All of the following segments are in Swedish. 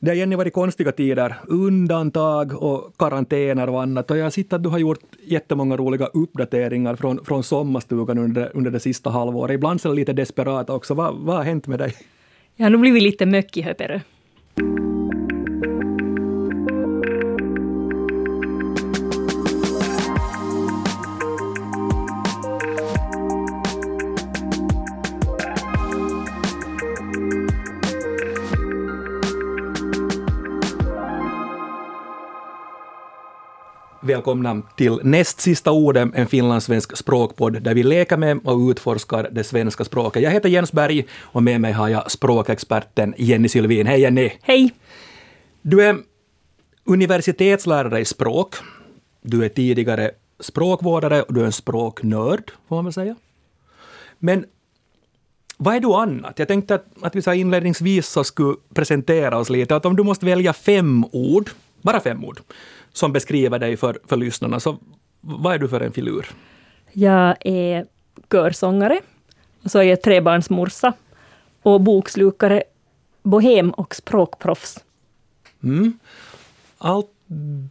Det har Jenny varit konstiga tider, undantag och karantäner och annat. Och jag har sett att du har gjort jättemånga roliga uppdateringar från, från sommarstugan under, under det sista halvåret. Ibland så lite desperat också. Vad, vad har hänt med dig? Jag har nog blivit lite möckig, Höperö. Välkomna till näst sista ordet, en finlandssvensk språkpodd där vi leker med och utforskar det svenska språket. Jag heter Jens Berg och med mig har jag språkexperten Jenny Sylvin. Hej Jenny! Hej! Du är universitetslärare i språk. Du är tidigare språkvårdare och du är en språknörd, får man väl säga. Men vad är du annat? Jag tänkte att, att vi så inledningsvis så skulle presentera oss lite. Att om du måste välja fem ord, bara fem ord, som beskriver dig för, för lyssnarna. Så vad är du för en filur? Jag är körsångare, och så är jag trebarnsmorsa och bokslukare, bohem och språkproffs. Mm. Allt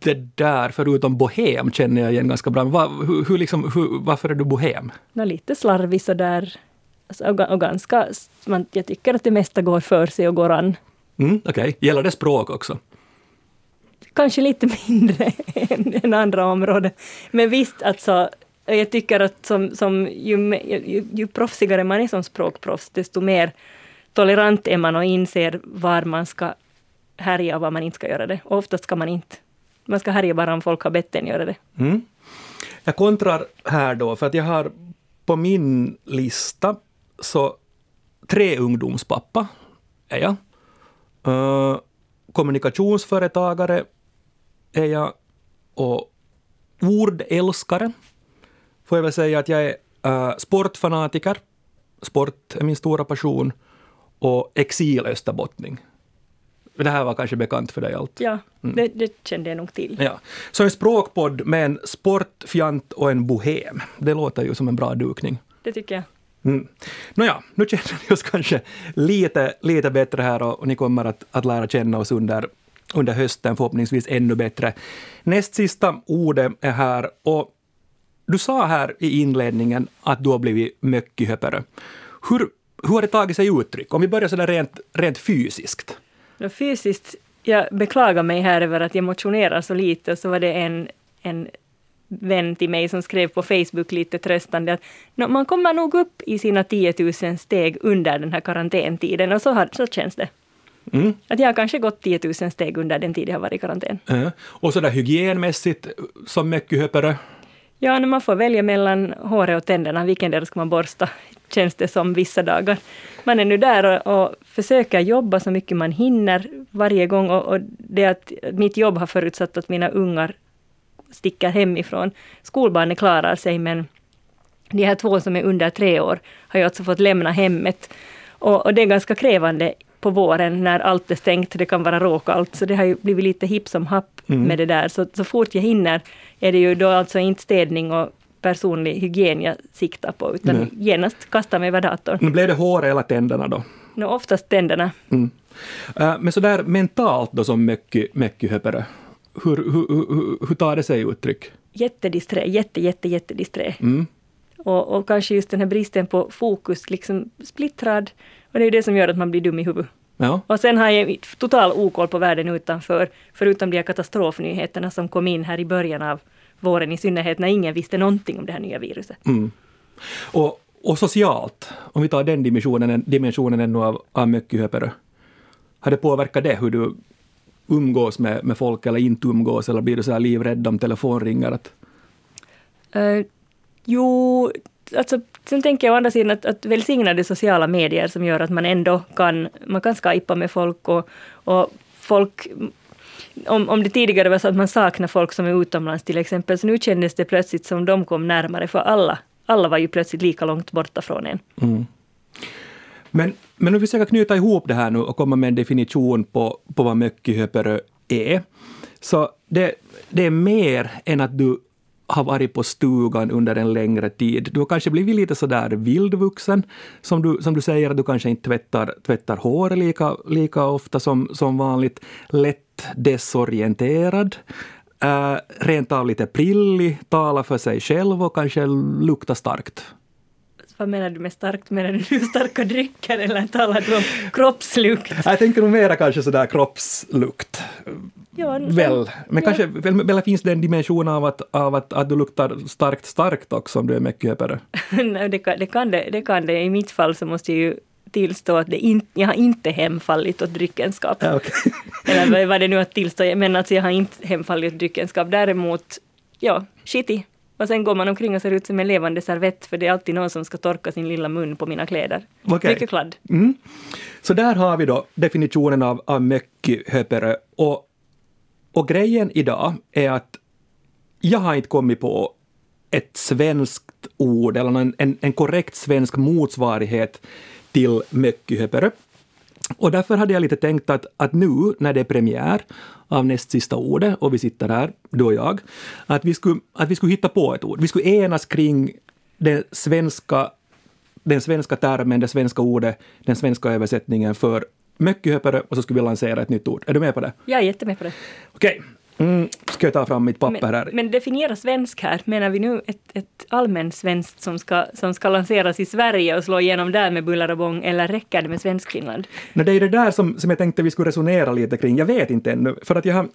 det där, förutom bohem, känner jag igen ganska bra. Va, hur, hur liksom, hur, varför är du bohem? Nå, lite slarvig sådär. Alltså, och, och ganska... Man, jag tycker att det mesta går för sig och går an. Mm, Okej, okay. gäller det språk också? Kanske lite mindre än, än andra områden. Men visst, alltså, jag tycker att som, som ju, ju, ju proffsigare man är som språkproffs, desto mer tolerant är man och inser var man ska härja och var man inte ska göra det. Och oftast ska man inte. Man ska härja bara om folk har bett en göra det. Mm. Jag kontrar här då, för att jag har på min lista så tre ungdomspappa är jag. Uh, kommunikationsföretagare är jag och ordälskare. Får jag väl säga att jag är äh, sportfanatiker. Sport är min stora passion. Och exilösterbottning. Det här var kanske bekant för dig allt? Ja, mm. det, det, kände jag nog till. Ja. Så en språkpodd med en sportfjant och en bohem. Det låter ju som en bra dukning. Det tycker jag. Mm. Nåja, nu känner vi oss kanske lite, lite bättre här och, och ni kommer att, att lära känna oss under under hösten, förhoppningsvis ännu bättre. Näst sista ordet är här och du sa här i inledningen att du har blivit mycket Hur, hur har det tagit sig uttryck? Om vi börjar sådär rent, rent fysiskt. Ja, fysiskt, jag beklagar mig här över att jag motionerar så lite, så var det en, en vän till mig som skrev på Facebook lite tröstande att no, man kommer nog upp i sina 10 000 steg under den här karantäntiden och så, har, så känns det. Mm. Att jag har kanske gått 10 000 steg under den tid jag har varit i karantän. Uh, och sådär hygienmässigt, som mycket höpare? Ja, när man får välja mellan håret och tänderna, vilken del ska man borsta, känns det som vissa dagar. Man är nu där och, och försöker jobba så mycket man hinner varje gång och, och det att mitt jobb har förutsatt att mina ungar sticker hemifrån. Skolbarnen klarar sig men de här två som är under tre år har ju alltså fått lämna hemmet. Och, och det är ganska krävande på våren när allt är stängt, det kan vara råkallt, så det har ju blivit lite hipp som happ mm. med det där. Så, så fort jag hinner är det ju då alltså inte städning och personlig hygien jag siktar på, utan mm. genast kasta mig över datorn. Men blev det hår eller tänderna då? No, oftast tänderna. Mm. Uh, men sådär mentalt då som mycket, mycket höpare, hur, hur, hur, hur tar det sig uttryck? Jättedisträ, jätte, jätte, jättedisträ. Mm. Och, och kanske just den här bristen på fokus, liksom splittrad, och det är ju det som gör att man blir dum i huvudet. Ja. Och sen har jag total okoll på världen utanför, förutom de här katastrofnyheterna som kom in här i början av våren, i synnerhet när ingen visste någonting om det här nya viruset. Mm. Och, och socialt, om vi tar den dimensionen, dimensionen ännu av, av mycket har det påverkat det, hur du umgås med, med folk eller inte umgås, eller blir du så här livrädd om telefon ringer? Att... Uh, jo, alltså, sen tänker jag å andra sidan att, att välsignade sociala medier som gör att man ändå kan, man kan skypa med folk och, och folk om, om det tidigare var så att man saknar folk som är utomlands till exempel, så nu kändes det plötsligt som de kom närmare, för alla, alla var ju plötsligt lika långt borta från en. Mm. Men, men om vi försöker knyta ihop det här nu och komma med en definition på, på vad mycket är. Så det, det är mer än att du har varit på stugan under en längre tid. Du har kanske blivit lite sådär vildvuxen, som du, som du säger, att du kanske inte tvättar, tvättar hår lika, lika ofta som, som vanligt. Lätt desorienterad. Uh, rent av lite prillig, talar för sig själv och kanske luktar starkt. Vad menar du med starkt? Menar du starka drycker eller talar du om kroppslukt? Jag tänker nog mera kanske sådär kroppslukt. Ja, väl. Men ja. kanske väl, väl finns det en dimension av att, av att, att du luktar starkt starkt också om du är mycket Nej, det kan, det kan det. Det kan det. I mitt fall så måste jag ju tillstå att det in, jag har inte hemfallit åt dryckenskap. Ja, okay. Eller vad det nu att tillstå, men alltså jag har inte hemfallit åt dryckenskap. Däremot, ja, shitty. Och sen går man omkring och ser ut som en levande servett, för det är alltid någon som ska torka sin lilla mun på mina kläder. Okay. Mycket kladd. Mm. Så där har vi då definitionen av, av mökkyhöpere. Och, och grejen idag är att jag har inte kommit på ett svenskt ord eller en, en, en korrekt svensk motsvarighet till mökkyhöpere. Och därför hade jag lite tänkt att, att nu när det är premiär av näst sista ordet och vi sitter här, du och jag, att vi skulle, att vi skulle hitta på ett ord. Vi skulle enas kring den svenska, den svenska termen, det svenska ordet, den svenska översättningen för mökkyhöpare och så skulle vi lansera ett nytt ord. Är du med på det? Jag är jättemed på det. Okej. Mm, ska jag ta fram mitt papper här? Men, men definiera svensk här. Menar vi nu ett, ett allmänsvenskt som ska, som ska lanseras i Sverige och slå igenom där med buller och bång, eller räcker det med Svenskfinland? No, det är det där som, som jag tänkte vi skulle resonera lite kring. Jag vet inte ännu, för att jag har,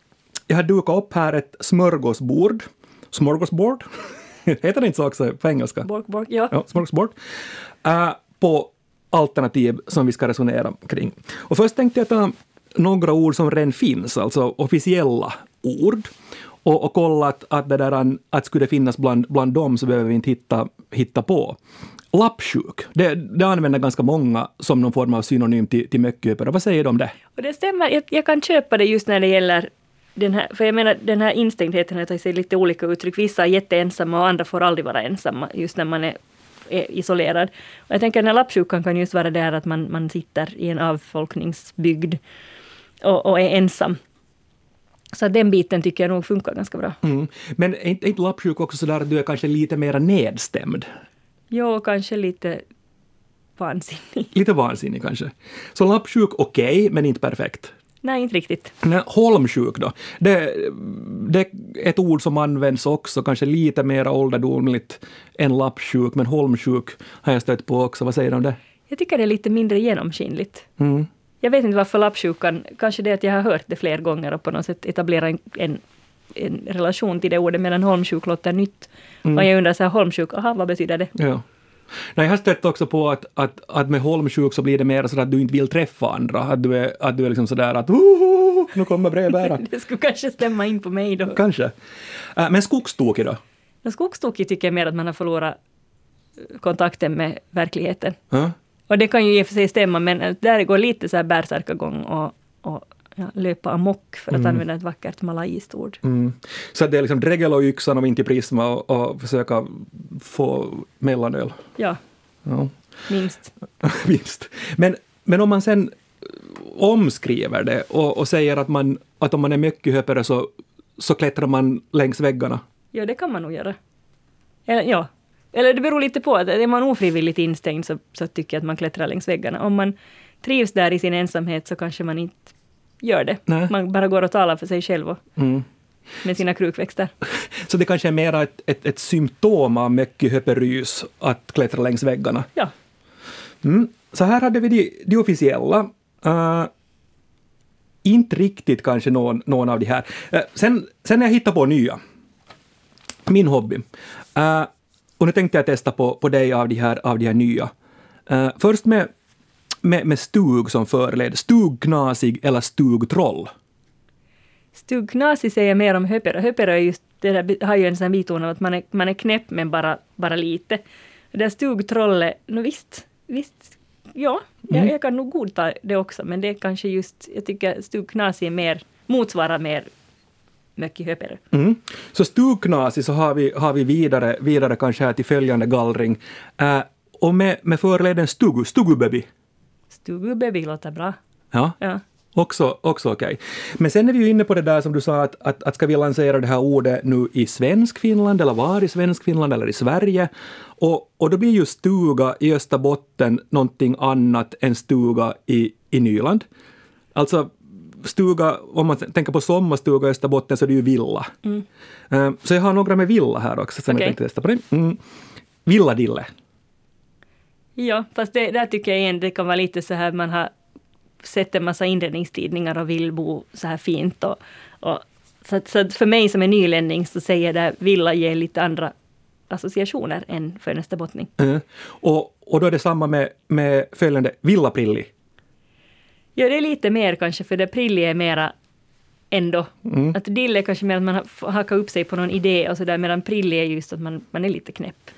jag har dukat upp här ett smörgåsbord. Smörgåsbord? Heter det inte så också på engelska? Bork, bork, ja. ja smörgåsbord. Uh, på alternativ som vi ska resonera kring. Och först tänkte jag ta några ord som redan finns, alltså officiella ord. Och, och kolla att, att, det där, att skulle det finnas bland, bland dem så behöver vi inte hitta, hitta på. Lappsjuk, det, det använder ganska många som någon form av synonym till, till mökköpare. Vad säger du om det? Och det stämmer, jag, jag kan köpa det just när det gäller den här, för jag menar den här instängdheten tar sig lite olika uttryck. Vissa är jätteensamma och andra får aldrig vara ensamma just när man är, är isolerad. Och jag tänker den här lappsjukan kan just vara där att man, man sitter i en avfolkningsbygd och, och är ensam. Så den biten tycker jag nog funkar ganska bra. Mm. Men är inte, inte lappsjuk också sådär att du är kanske lite mer nedstämd? Jo, kanske lite vansinnig. Lite vansinnig kanske. Så lappsjuk okej, okay, men inte perfekt? Nej, inte riktigt. Nej, holmsjuk då? Det, det är ett ord som används också, kanske lite mer ålderdomligt än lappsjuk, men holmsjuk har jag stött på också. Vad säger du om det? Jag tycker det är lite mindre genomskinligt. Mm. Jag vet inte varför lappsjukan, kanske det att jag har hört det fler gånger och på något sätt etablera en, en, en relation till det ordet, medan holmsjuk låter nytt. Mm. Och jag undrar så här, holmsjuk, aha, vad betyder det? Ja. Nej, jag har stött också på att, att, att med holmsjuk så blir det mer så att du inte vill träffa andra. Att du är, att du är liksom sådär att nu kommer brevbäraren. det skulle kanske stämma in på mig då. Kanske. Äh, men skogstokig då? Skogstokig tycker jag mer att man har förlorat kontakten med verkligheten. Ja. Och det kan ju i och för sig stämma, men där går lite så här bärsärkagång och, och ja, löpa amok, för att mm. använda ett vackert malajiskt ord. Mm. Så det är liksom dregel och yxan och inte prisma och, och försöka få mellanöl? Ja, ja. minst. minst. Men, men om man sen omskriver det och, och säger att, man, att om man är mycket så, så klättrar man längs väggarna? Ja, det kan man nog göra. Eller, ja, eller det beror lite på. Är man ofrivilligt instängd så, så tycker jag att man klättrar längs väggarna. Om man trivs där i sin ensamhet så kanske man inte gör det. Nej. Man bara går och talar för sig själv och mm. med sina krukväxter. Så det kanske är mer ett, ett, ett symptom av mycket höperys att klättra längs väggarna? Ja. Mm. Så här hade vi de, de officiella. Uh, inte riktigt kanske någon, någon av de här. Uh, sen, sen när jag hittade på nya, min hobby. Uh, och nu tänkte jag testa på, på dig av de här, av de här nya. Uh, först med, med, med stug som förled. Stugknasig eller stugtroll? Stugknasig säger mer om höpero. Höpero är just, det där, har ju en sån biton av att man är, man är knäpp men bara, bara lite. Det där stugtrollet, no visst, visst, ja, mm. jag, jag, kan nog godta det också, men det är kanske just, jag tycker stugknasig är mer, motsvarar mer mycket högre. Mm. Så stugknasig så har vi, har vi vidare, vidare kanske här till följande gallring. Uh, och med, med förleden stugu, stugubaby. Stugubaby låter bra. Ja. ja. Också, också okej. Men sen är vi ju inne på det där som du sa, att, att, att ska vi lansera det här ordet nu i svensk Finland, eller var i svensk Finland, eller i Sverige? Och, och då blir ju stuga i Österbotten någonting annat än stuga i, i Nyland. Alltså, stuga, om man tänker på sommarstuga i Österbotten så är det ju villa. Mm. Eh, Så jag har några med villa här också som Okej. jag tänkte testa på. Det. Mm. Villadille. Ja, fast det, där tycker jag igen det kan vara lite så här man har sett en massa inredningstidningar och vill bo så här fint. Och, och, så, att, så att för mig som är nylänning så säger det villa ger lite andra associationer än för en österbottning. Eh, Och, och då är det samma med, med följande villaprilli. Ja, det är lite mer kanske, för det prilli är mera ändå. Mm. Att dill är kanske mer att man hakat upp sig på någon idé och sådär, medan prilli är just att man, man är lite knäpp.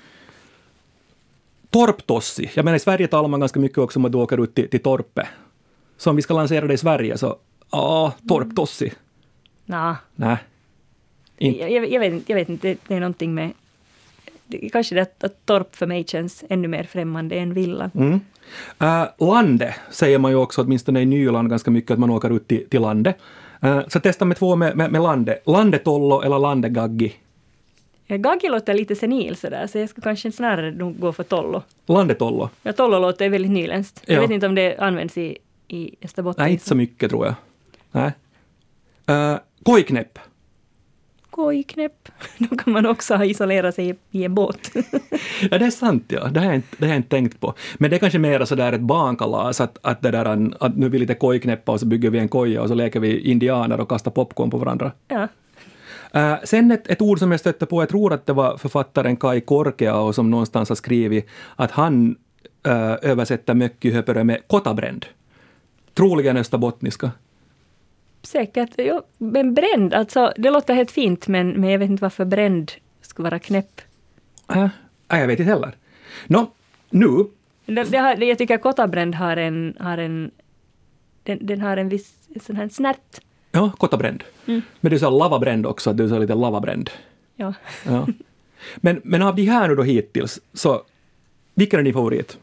Torptossi. Jag menar i Sverige talar man ganska mycket också om att du åker ut till, till torpet. Så om vi ska lansera det i Sverige så, ja, torptossi. Nå, Nej. Inte. jag, jag, vet, inte- jag vet inte, det är någonting med... Det, kanske det att, att torp för mig känns ännu mer främmande än villa. Mm. Äh, lande säger man ju också, åtminstone i Nyland, ganska mycket att man åker ut till, till landet. Äh, så testa med två med, med, med lande. Landetollo eller landegaggi. Gaggi låter lite senil sådär, så jag skulle kanske snarare gå för Tollo. Landetollo. Ja, Tollo låter väldigt nyländskt. Jag Ja. vet inte om det används i, i Österbotten. Nej, inte så mycket tror jag. Nej. Äh, kojknäpp. Kojknäpp. Då kan man också ha isolerat sig i en båt. Ja, det är sant, ja. Det har jag inte, det har jag inte tänkt på. Men det är kanske mer sådär ett barnkalas, att, att, det där, att nu är vi lite kojknäppa och så bygger vi en koja och så leker vi indianer och kastar popcorn på varandra. ja. Äh, sen ett, ett ord som jag stötte på, jag tror att det var författaren Kai Korkeao som någonstans har skrivit att han äh, översätter mökkyhöpörö med kotabränd. Troligen österbottniska. Säkert. Jo, men bränd, alltså det låter helt fint men, men jag vet inte varför bränd skulle vara knäpp. Äh, äh, jag vet inte heller. Nå, nu, Det, det har, jag tycker att kotabränd har en, har en den, den har en viss sån här snärt. ja, kotabränd. Mm. Men du sa lavabränd också, att du sa lite lavabränd. Ja. Ja. Men, men av de här nu då hittills, så vilken är din favorit?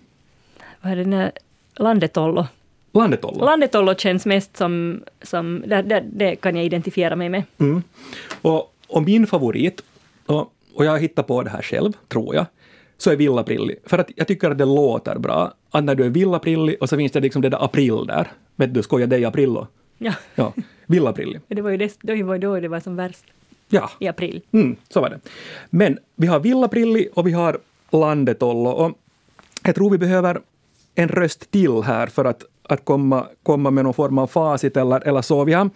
Vad är det där? Landetollo. Landetollo? Landetollo känns mest som, som det, det, det kan jag identifiera mig med. Mm. Och, och min favorit, och, och jag har hittat på det här själv, tror jag, så är villaprilli. För att jag tycker att det låter bra. Att när du är villaprilli och så finns det liksom det där april där. Vet du, skojar dig aprillo? Ja, Ja, villaprilli. det var ju det, det var ju då det var som värst, Ja, i april. Mm, så var det. Men vi har villaprilli och vi har landetollo. Och jag tror vi behöver en röst till här för att, att komma, komma med någon form av facit eller, eller så. Vi har,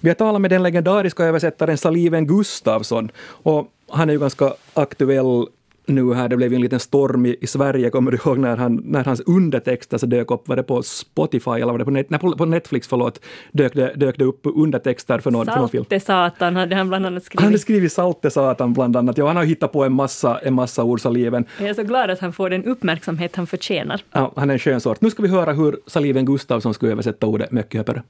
vi har talat med den legendariska översättaren Saliven Gustafsson och han är ju ganska aktuell nu här, det blev ju en liten storm i, i Sverige, kommer du ihåg när, han, när hans undertexter så dök upp, var det på Spotify eller var det på, net, nej, på på Netflix, förlåt, dök det, dök det upp undertexter för någon, för någon film. Salte satan hade han bland annat Han hade skrivit. skrivit Salte Satan bland annat. Ja, han har hittat på en massa, en massa ord, Saliven. Jag är så glad att han får den uppmärksamhet han förtjänar. Ja, han är en skön sort. Nu ska vi höra hur Saliven Gustafsson skulle översätta ordet möcköpare.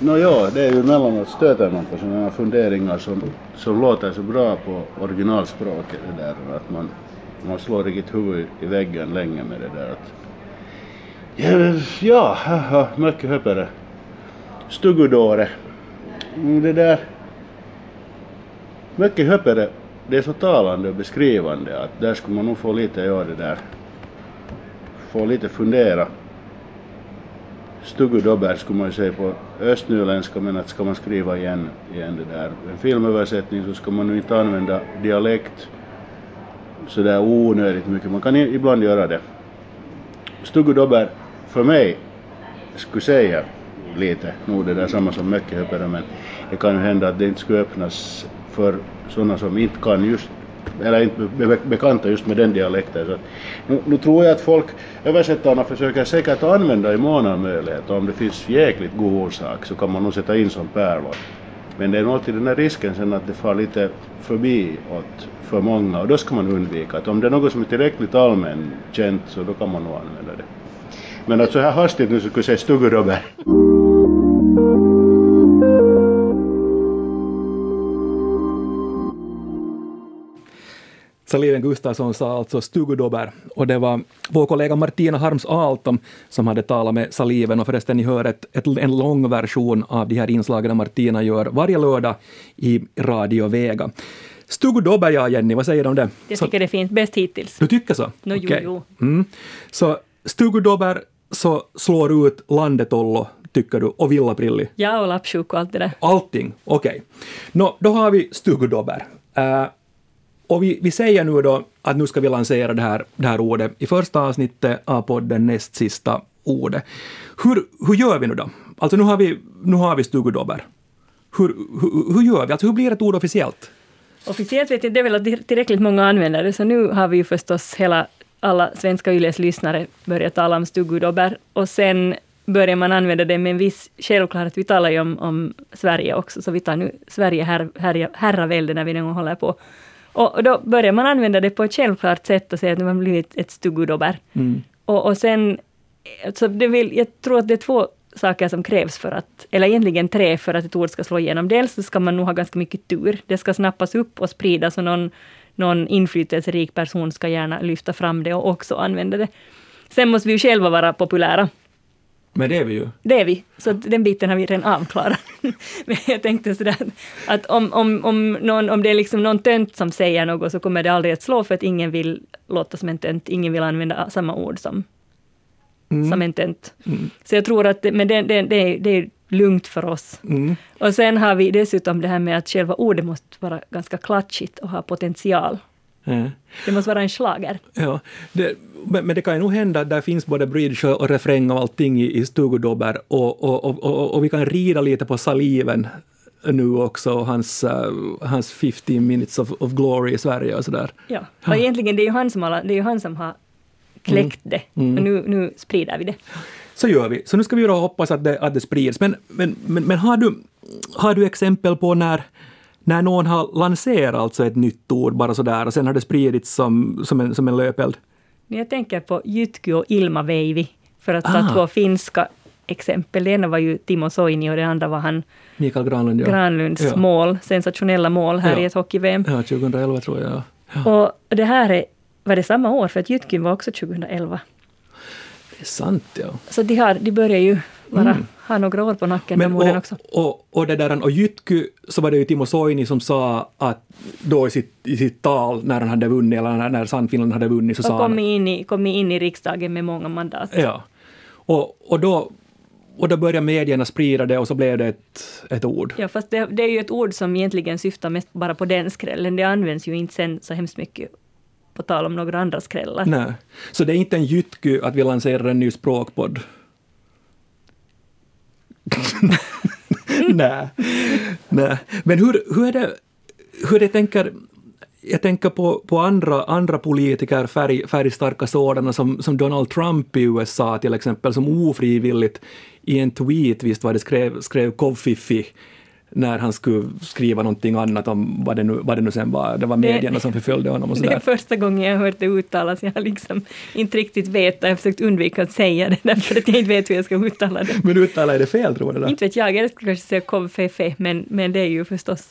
No ja, det är ju emellanåt stöter man på sådana här funderingar som, som låter så bra på originalspråket det där att man, man slår riktigt huvud i väggen länge med det där att Ja, ja haha, mycket höpare. Stugudåre. Mm, det där mycket höpare, det är så talande och beskrivande att där skulle man nog få lite ja det där. Få lite fundera Stugudobber skulle man ju säga på östnyländska men att ska man skriva igen, igen det där en filmöversättning så ska man nu inte använda dialekt sådär onödigt mycket. Man kan i- ibland göra det. Stugudobber för mig skulle säga lite nog det där samma som mycket men det kan ju hända att det inte skulle öppnas för sådana som inte kan just eller inte be- bekanta just med den dialekten. Så nu, nu tror jag att folk, översättarna försöker säkert använda i mån av möjlighet och om det finns jäkligt god orsak så kan man nog sätta in som pärlor. Men det är nog alltid den här risken sen att det far lite förbi åt för många och då ska man undvika att om det är något som är tillräckligt allmänt känt så då kan man nog använda det. Men att så här hastigt nu så skulle jag säga stugurobber. Saliven Gustafsson sa alltså stugudober och det var vår kollega Martina Harms Altom som hade talat med Saliven och förresten ni hör ett, ett, en lång version av de här inslagen Martina gör varje lördag i Radio Vega. Stugudober, ja Jenny, vad säger du om det? Jag Så- tycker det är fint, bäst hittills. du tycker så? No, jo, Okej. jo. Mm. Så stugudober så slår ut landetollo, tycker du, och villaprilli. Ja, och lappsjuk och allt det där. Allting, okej. Nå, då har vi stugudober. Eh, och vi, vi säger nu då att nu ska vi lansera det här, det här ordet i första avsnittet av podden näst sista ordet. Hur, hur gör vi nu då? Alltså nu har vi, nu har vi stugudobber. Hur, hur, hur gör vi? Alltså hur blir ett ord officiellt? Officiellt vet jag inte, det är väl att tillräckligt många använder det, så nu har vi ju förstås hela, alla Svenska Yles lyssnare börjat tala om stugudobber och sen börjar man använda det med en viss självklarhet. Vi talar ju om, om Sverige också, så vi tar nu Sverige här, här, herravälde när vi någon gång håller på. Och, då börjar man använda det på ett självklart sätt och säga att man blivit ett stugudober. Och, och sen, så det vill, jag tror att det är två saker som krävs för att, eller egentligen tre för att ett ord ska slå igenom. Dels så ska man nog ha ganska mycket tur. Det ska snappas upp och spridas och någon, någon inflytelserik person ska gärna lyfta fram det och också använda det. Sen måste vi ju själva vara populära. Men det är vi ju. Det är vi, så den biten har vi redan avklarat. Men jag tänkte sådär att, om, om, om, någon, om det är liksom någon tönt som säger något så kommer det aldrig att slå för att ingen vill låta som en tönt, ingen vill använda samma ord som, som en tönt. Så jag tror att det, men det, det, det, är, det är lugnt för oss. Mm. Och sen har vi dessutom det här med att själva ordet måste vara ganska klatschigt och ha potential. Ja. Det måste vara en slager. Ja, det, men, men det kan ju nog hända att där finns både bridge och refräng och allting i, i stugudober och, och, och, och, och vi kan rida lite på saliven nu också, och hans, uh, hans 15 minutes of, of glory i Sverige och sådär. Ja. Och egentligen det är ju han som, har, det är han som har kläckt det. Och nu, nu sprider vi det. Så gör vi. Så nu ska vi då hoppas att det, att det sprids. Men, men, men, men har, du, har du exempel på när, när någon har lanserat alltså ett nytt ord bara sådär och sen har det spridits som, som, en, som en löpeld? Jag tänker på Jytky och Ilmaveivi, för att ta Ah. två finska exempel. Det ena var ju Timo Soini och det andra var han Mikael Granlund, ja. Granlunds Ja. mål, sensationella mål här Ja. i ett hockey-VM. Ja, 2011 tror jag. Ja. Och det här är, var det samma år, för att Jytkyn var också 2011. Det är sant, ja. Så de, har, de börjar ju vara, ha några år på nacken, Mm. Men och, också. och, och, det där, och Jytky, så var det ju Timo Soini som sa att då i sitt, i sitt tal när han hade vunnit, eller när, när Sannfinland hade vunnit, så Och sa han... kom in, i, kom in i riksdagen med många mandat. Ja. Och, och, då, och då började medierna sprida det och så blev det ett, ett ord. Ja, fast det, det är ju ett ord som egentligen syftar mest bara på den skrällen. Det används ju inte sen så hemskt mycket på tal om några andra skrällar. Nej. Så det är inte en Jytky att vi lanserar en ny språkpodd. Nej. Nej. Men hur, hur är det, hur det tänker, jag tänker på, på andra, andra politiker, färg, färgstarka sådana som, som Donald Trump i USA till exempel, som ofrivilligt i en tweet, visst var det, skrev, skrev Koffifi när han skulle skriva någonting annat om vad det nu, vad det nu sen var. Det var Det- medierna som förföljde honom och Det är första gången jag har hört det uttalas. Jag har liksom inte riktigt vetat. Jag har försökt undvika att säga det därför att jag inte vet hur jag ska uttala det. Men uttalar jag det fel tror? Det Inte vet jag, jag skulle kanske säga kofefe, men, men det är ju förstås...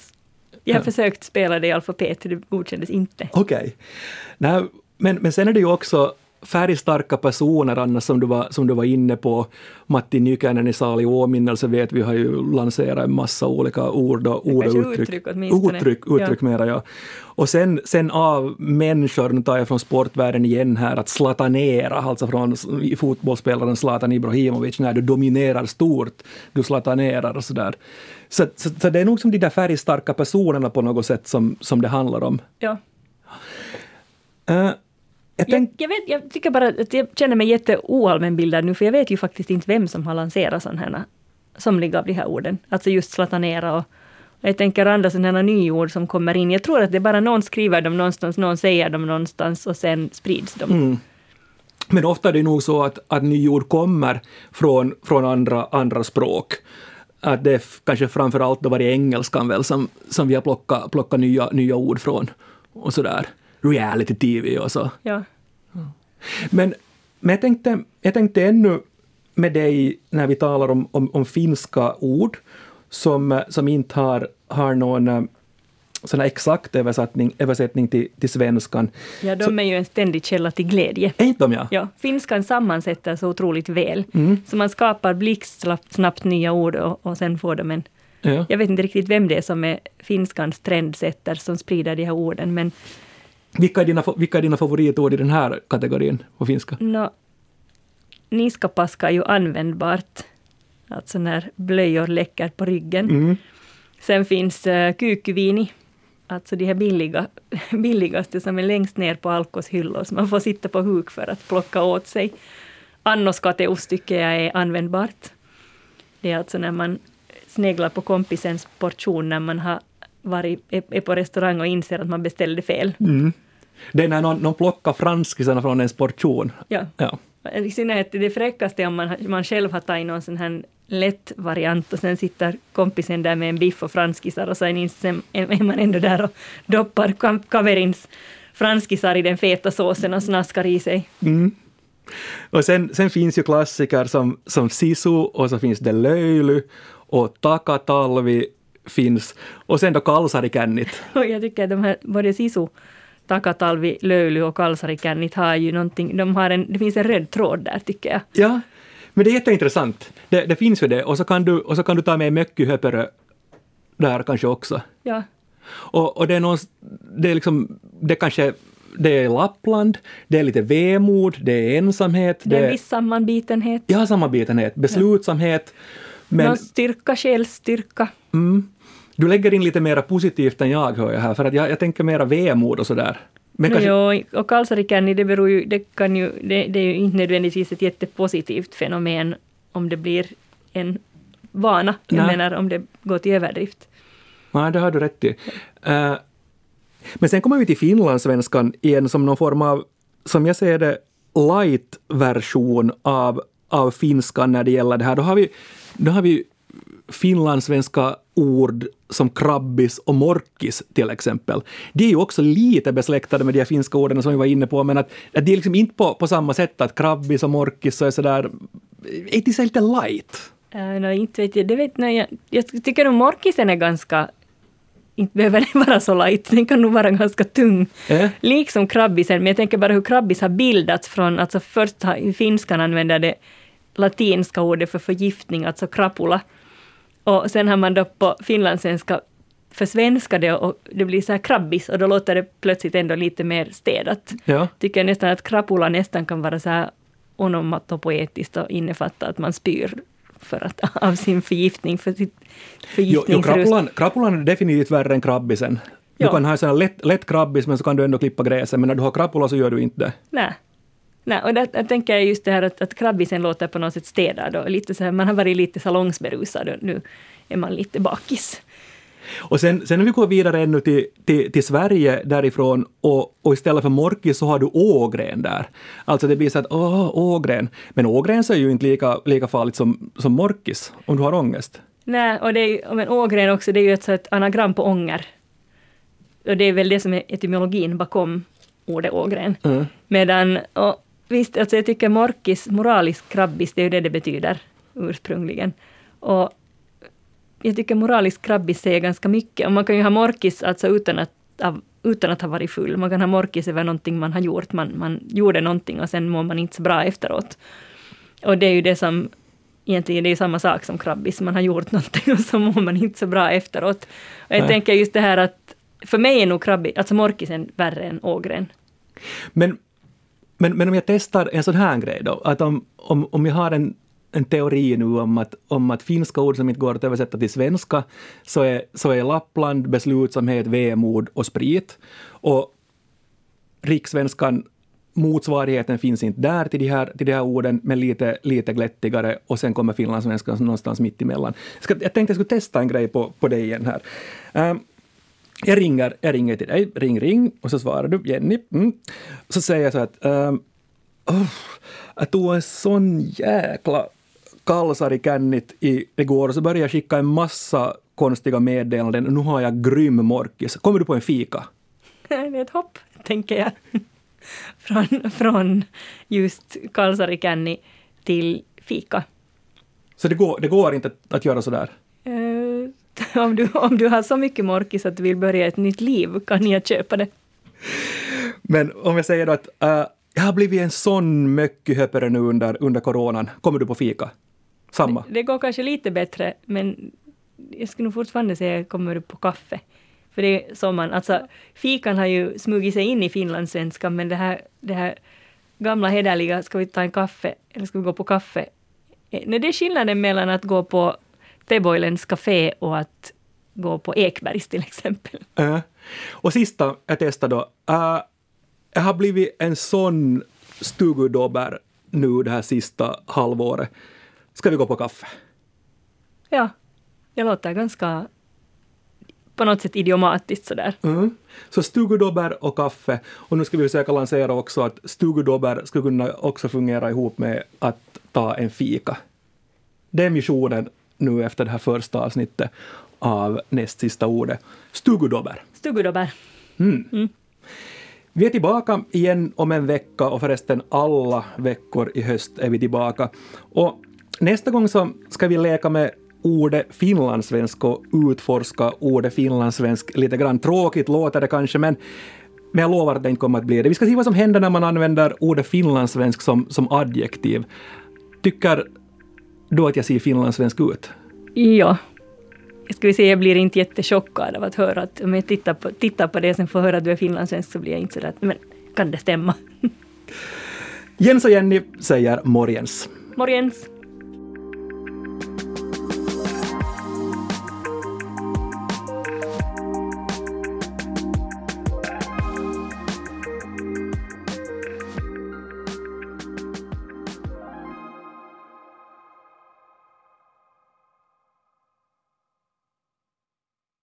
Jag har Ja. försökt spela det i alfabet, det godkändes inte. Okej. Nej, Men, men sen är det ju också färgstarka personer annars som du var, som du var inne på. Matti Nykänen i salig åminnelse vet vi har ju lanserat en massa olika ord och, ord och uttryck. uttryck. Uttryck, uttryck mera, ja. Och sen, sen av människor, nu tar jag från sportvärlden igen här, att slatanera, alltså från fotbollsspelaren Zlatan Ibrahimovic, när du dominerar stort, du slatanerar och sådär. Så, så, så det är nog som de där färgstarka personerna på något sätt som, som det handlar om. Ja. Eh, jag Jag, tänk, jag, vet, jag tycker bara att jag känner mig jätteoallmänbildad nu, för jag vet ju faktiskt inte vem som har lanserat sådana här somliga av de här orden. Alltså just slatanera och och jag tänker andra sådana här nyord som kommer in. Jag tror att det är bara någon skriver dem någonstans, någon säger dem någonstans och sen sprids de. Mm. Men ofta är det nog så att, att nyord kommer från, från andra, andra språk. Att det är kanske framför allt då varit engelskan väl som, som vi har plockat, plockat nya, nya ord från. Och sådär. Reality-tv och så. Ja. Men, men jag, tänkte, jag tänkte ännu med dig när vi talar om, om, om finska ord som, som inte har, har någon, eh, sån exakt översättning, översättning till, till svenskan. Ja, de Så- är ju en ständig källa till glädje. Är de ja? Ja, finskan sammansätter så otroligt väl. Mm. Så man skapar blixtsnabbt nya ord och, och sen får de en... ja. Jag vet inte riktigt vem det är som är finskans trendsetter som sprider de här orden, men Vilka, är dina, vilka är dina favoritord i den här kategorin på finska? no, niskapaska är ju användbart. Alltså när blöjor läcker på ryggen. Mm. Sen finns uh, kyykyviini, alltså de här billiga, billigaste som är längst ner på Alkos hyllor, så man får sitta på huk för att plocka åt sig. Annoskateus tycker jag är användbart. Det är alltså när man sneglar på kompisens portion när man har varit, är är på restaurang och inser att man beställde fel. Mm. Det är när någon, någon plockar franskisarna från ens portion. Ja. Ja. I synnerhet det fräckaste är om man, man själv har tagit någon sån här lätt variant och sen sitter kompisen där med en biff och franskisar och sen är man ändå där och doppar kaverins franskisar i den feta såsen och snaskar i sig. Mm. Och sen, sen finns ju klassiker som, som Sisu och så finns det Löyly och Takatalvi finns och sen då Kalsarikännit. Och jag tycker att de här, både Sisu, Takatalvi, Löyly och Kalsarikännit har ju någonting, de har en, det finns en röd tråd där tycker jag. Ja, men det är jätteintressant. Det, det finns ju det och så kan du, och så kan du ta med Mökkyhöpörö där kanske också. Ja, Och, och det är någon, det är liksom, det kanske, det är Lappland, det är lite vemod, det är ensamhet, det är det en viss sammanbitenhet, ja, sammanbitenhet, beslutsamhet. Men någon styrka, själsstyrka. mm, du lägger in lite mera positivt än jag hör jag här, för att jag, jag tänker mera vemod och sådär. Men kanske, jo, och kalsarikänni, det beror ju, det kan ju, det, det är ju inte nödvändigtvis ett jättepositivt fenomen om det blir en vana. Jag Nej. menar om det går till överdrift. Nej, det har du rätt i. Eh, men sen kommer vi till finlandssvenskan igen som någon form av, som jag ser det, light-version av, av finskan när det gäller det här. Då har vi, då har vi finlandssvenska ord som krabbis och morkis till exempel. De är ju också lite besläktade med de här finska orden som vi var inne på, men att, att det är liksom inte på, på samma sätt att krabbis och morkis så är sådär, är det så lite light? Uh, no, inte vet jag, det vet nej, jag, jag tycker nog morkisen är ganska inte behöver den vara så light, den kan nog vara ganska tung. Eh? Liksom krabbisen, men jag tänker bara hur krabbis har bildats från, alltså först har finskan använder det latinska ordet för förgiftning, alltså krapula. Och sen har man då på finlandssvenska försvenskat det och det blir så här krabbis och då låter det plötsligt ändå lite mer städat. Ja. Tycker nästan att krapula nästan kan vara så här onomatopoetiskt och innefatta att man spyr för att, av sin förgiftning, för sitt Jo, jo, krappulan, krappulan är definitivt värre än krabbisen. Du Ja. kan ha en sån lätt, lätt krabbis men så kan du ändå klippa gräset, men när du har krappula så gör du inte det. Nej. Nej, och där, där tänker jag just det här att, att krabbisen låter på något sätt städad och lite så här, man har varit lite salongsberusad och nu är man lite bakis. Och sen, sen när vi går vidare ännu till, till, till Sverige därifrån och, och istället för morkis så har du ågren där. Alltså det blir så att åh, ågren. Men ågren så är ju inte lika, lika farligt som, som morkis om du har ångest. Nej, och det är men ågren också, det är ju ett, så ett anagram på ånger. Och det är väl det som är etymologin bakom ordet ågren. Mm. Medan, och visst, alltså jag tycker morkis, moralisk krabbis, det är ju det det betyder ursprungligen. Och jag tycker moralisk krabbis säger ganska mycket. Och man kan ju ha morkis alltså utan att, av, utan att ha varit full. Man kan ha morkis över någonting man har gjort. Man, man gjorde någonting och sen mår man inte så bra efteråt. Och det är ju det som egentligen det är samma sak som krabbis. Man har gjort någonting och så mår man inte så bra efteråt. Och jag Nej. tänker just det här att för mig är nog krabbis, alltså morkisen värre än ågren. Men, men, men om jag testar en sån här grej då, att om, om, om jag har en, en teori nu om att, om att finska ord som inte går att översätta till svenska, så är, så är Lappland beslutsamhet, vemod och sprit. Och rikssvenskan, motsvarigheten finns inte där till de här, till de här orden, men lite, lite glättigare. Och sen kommer finlandssvenskan någonstans mitt emellan. Jag, ska, jag tänkte jag skulle testa en grej på, på dig igen här. Um, jag ringer, jag ringer till dig, ring ring, och så svarar du Jenny. Mm. Så säger jag så att um, oh, jag tog en sån jäkla kalsarikännit i, igår och så började jag skicka en massa konstiga meddelanden och nu har jag grym morkis. Kommer du på en fika? Det är ett hopp, tänker jag. Från, från just kalsarikänni till fika. Så det går, det går inte att, att göra så om, du, om du har så mycket morkis att du vill börja ett nytt liv kan jag köpa det. Men om jag säger då att uh, jag har blivit en sån möckyhöpare nu under, under coronan. Kommer du på fika? Samma? Det, det går kanske lite bättre, men jag skulle nog fortfarande säga kommer du på kaffe. För det är som man, alltså fikan har ju smugit sig in i finlandssvenskan, men det här, det här gamla hederliga, ska vi ta en kaffe eller ska vi gå på kaffe? Eh, Nej, det är skillnaden mellan att gå på Teboilens café och att gå på Ekbergs till exempel. Uh. Och sista jag testade då. Uh, jag har blivit en sån stugudobber nu det här sista halvåret. Ska vi gå på kaffe? Ja, jag låter ganska på något sätt idiomatiskt sådär. Mm. Så stugudobber och kaffe. Och nu ska vi försöka lansera också att stugudobber skulle kunna också fungera ihop med att ta en fika. Det är missionen nu efter det här första avsnittet av näst sista ordet. Stugudobber. Stugudobber. Mm. Mm. Vi är tillbaka igen om en vecka och förresten alla veckor i höst är vi tillbaka. Och nästa gång så ska vi leka med ordet finlandssvensk och utforska ordet finlandssvensk lite grann. Tråkigt låter det kanske, men, men jag lovar att det inte kommer att bli det. Vi ska se vad som händer när man använder ordet finlandssvensk som, som adjektiv. Tycker du att jag ser finlandssvensk ut? Ja. Jag skulle säga, jag blir inte jättechockad av att höra att om jag tittar på, tittar på det och sen får höra att du är finlandssvensk så blir jag inte sådär men kan det stämma? Jens och Jenny säger morgens. Morgens!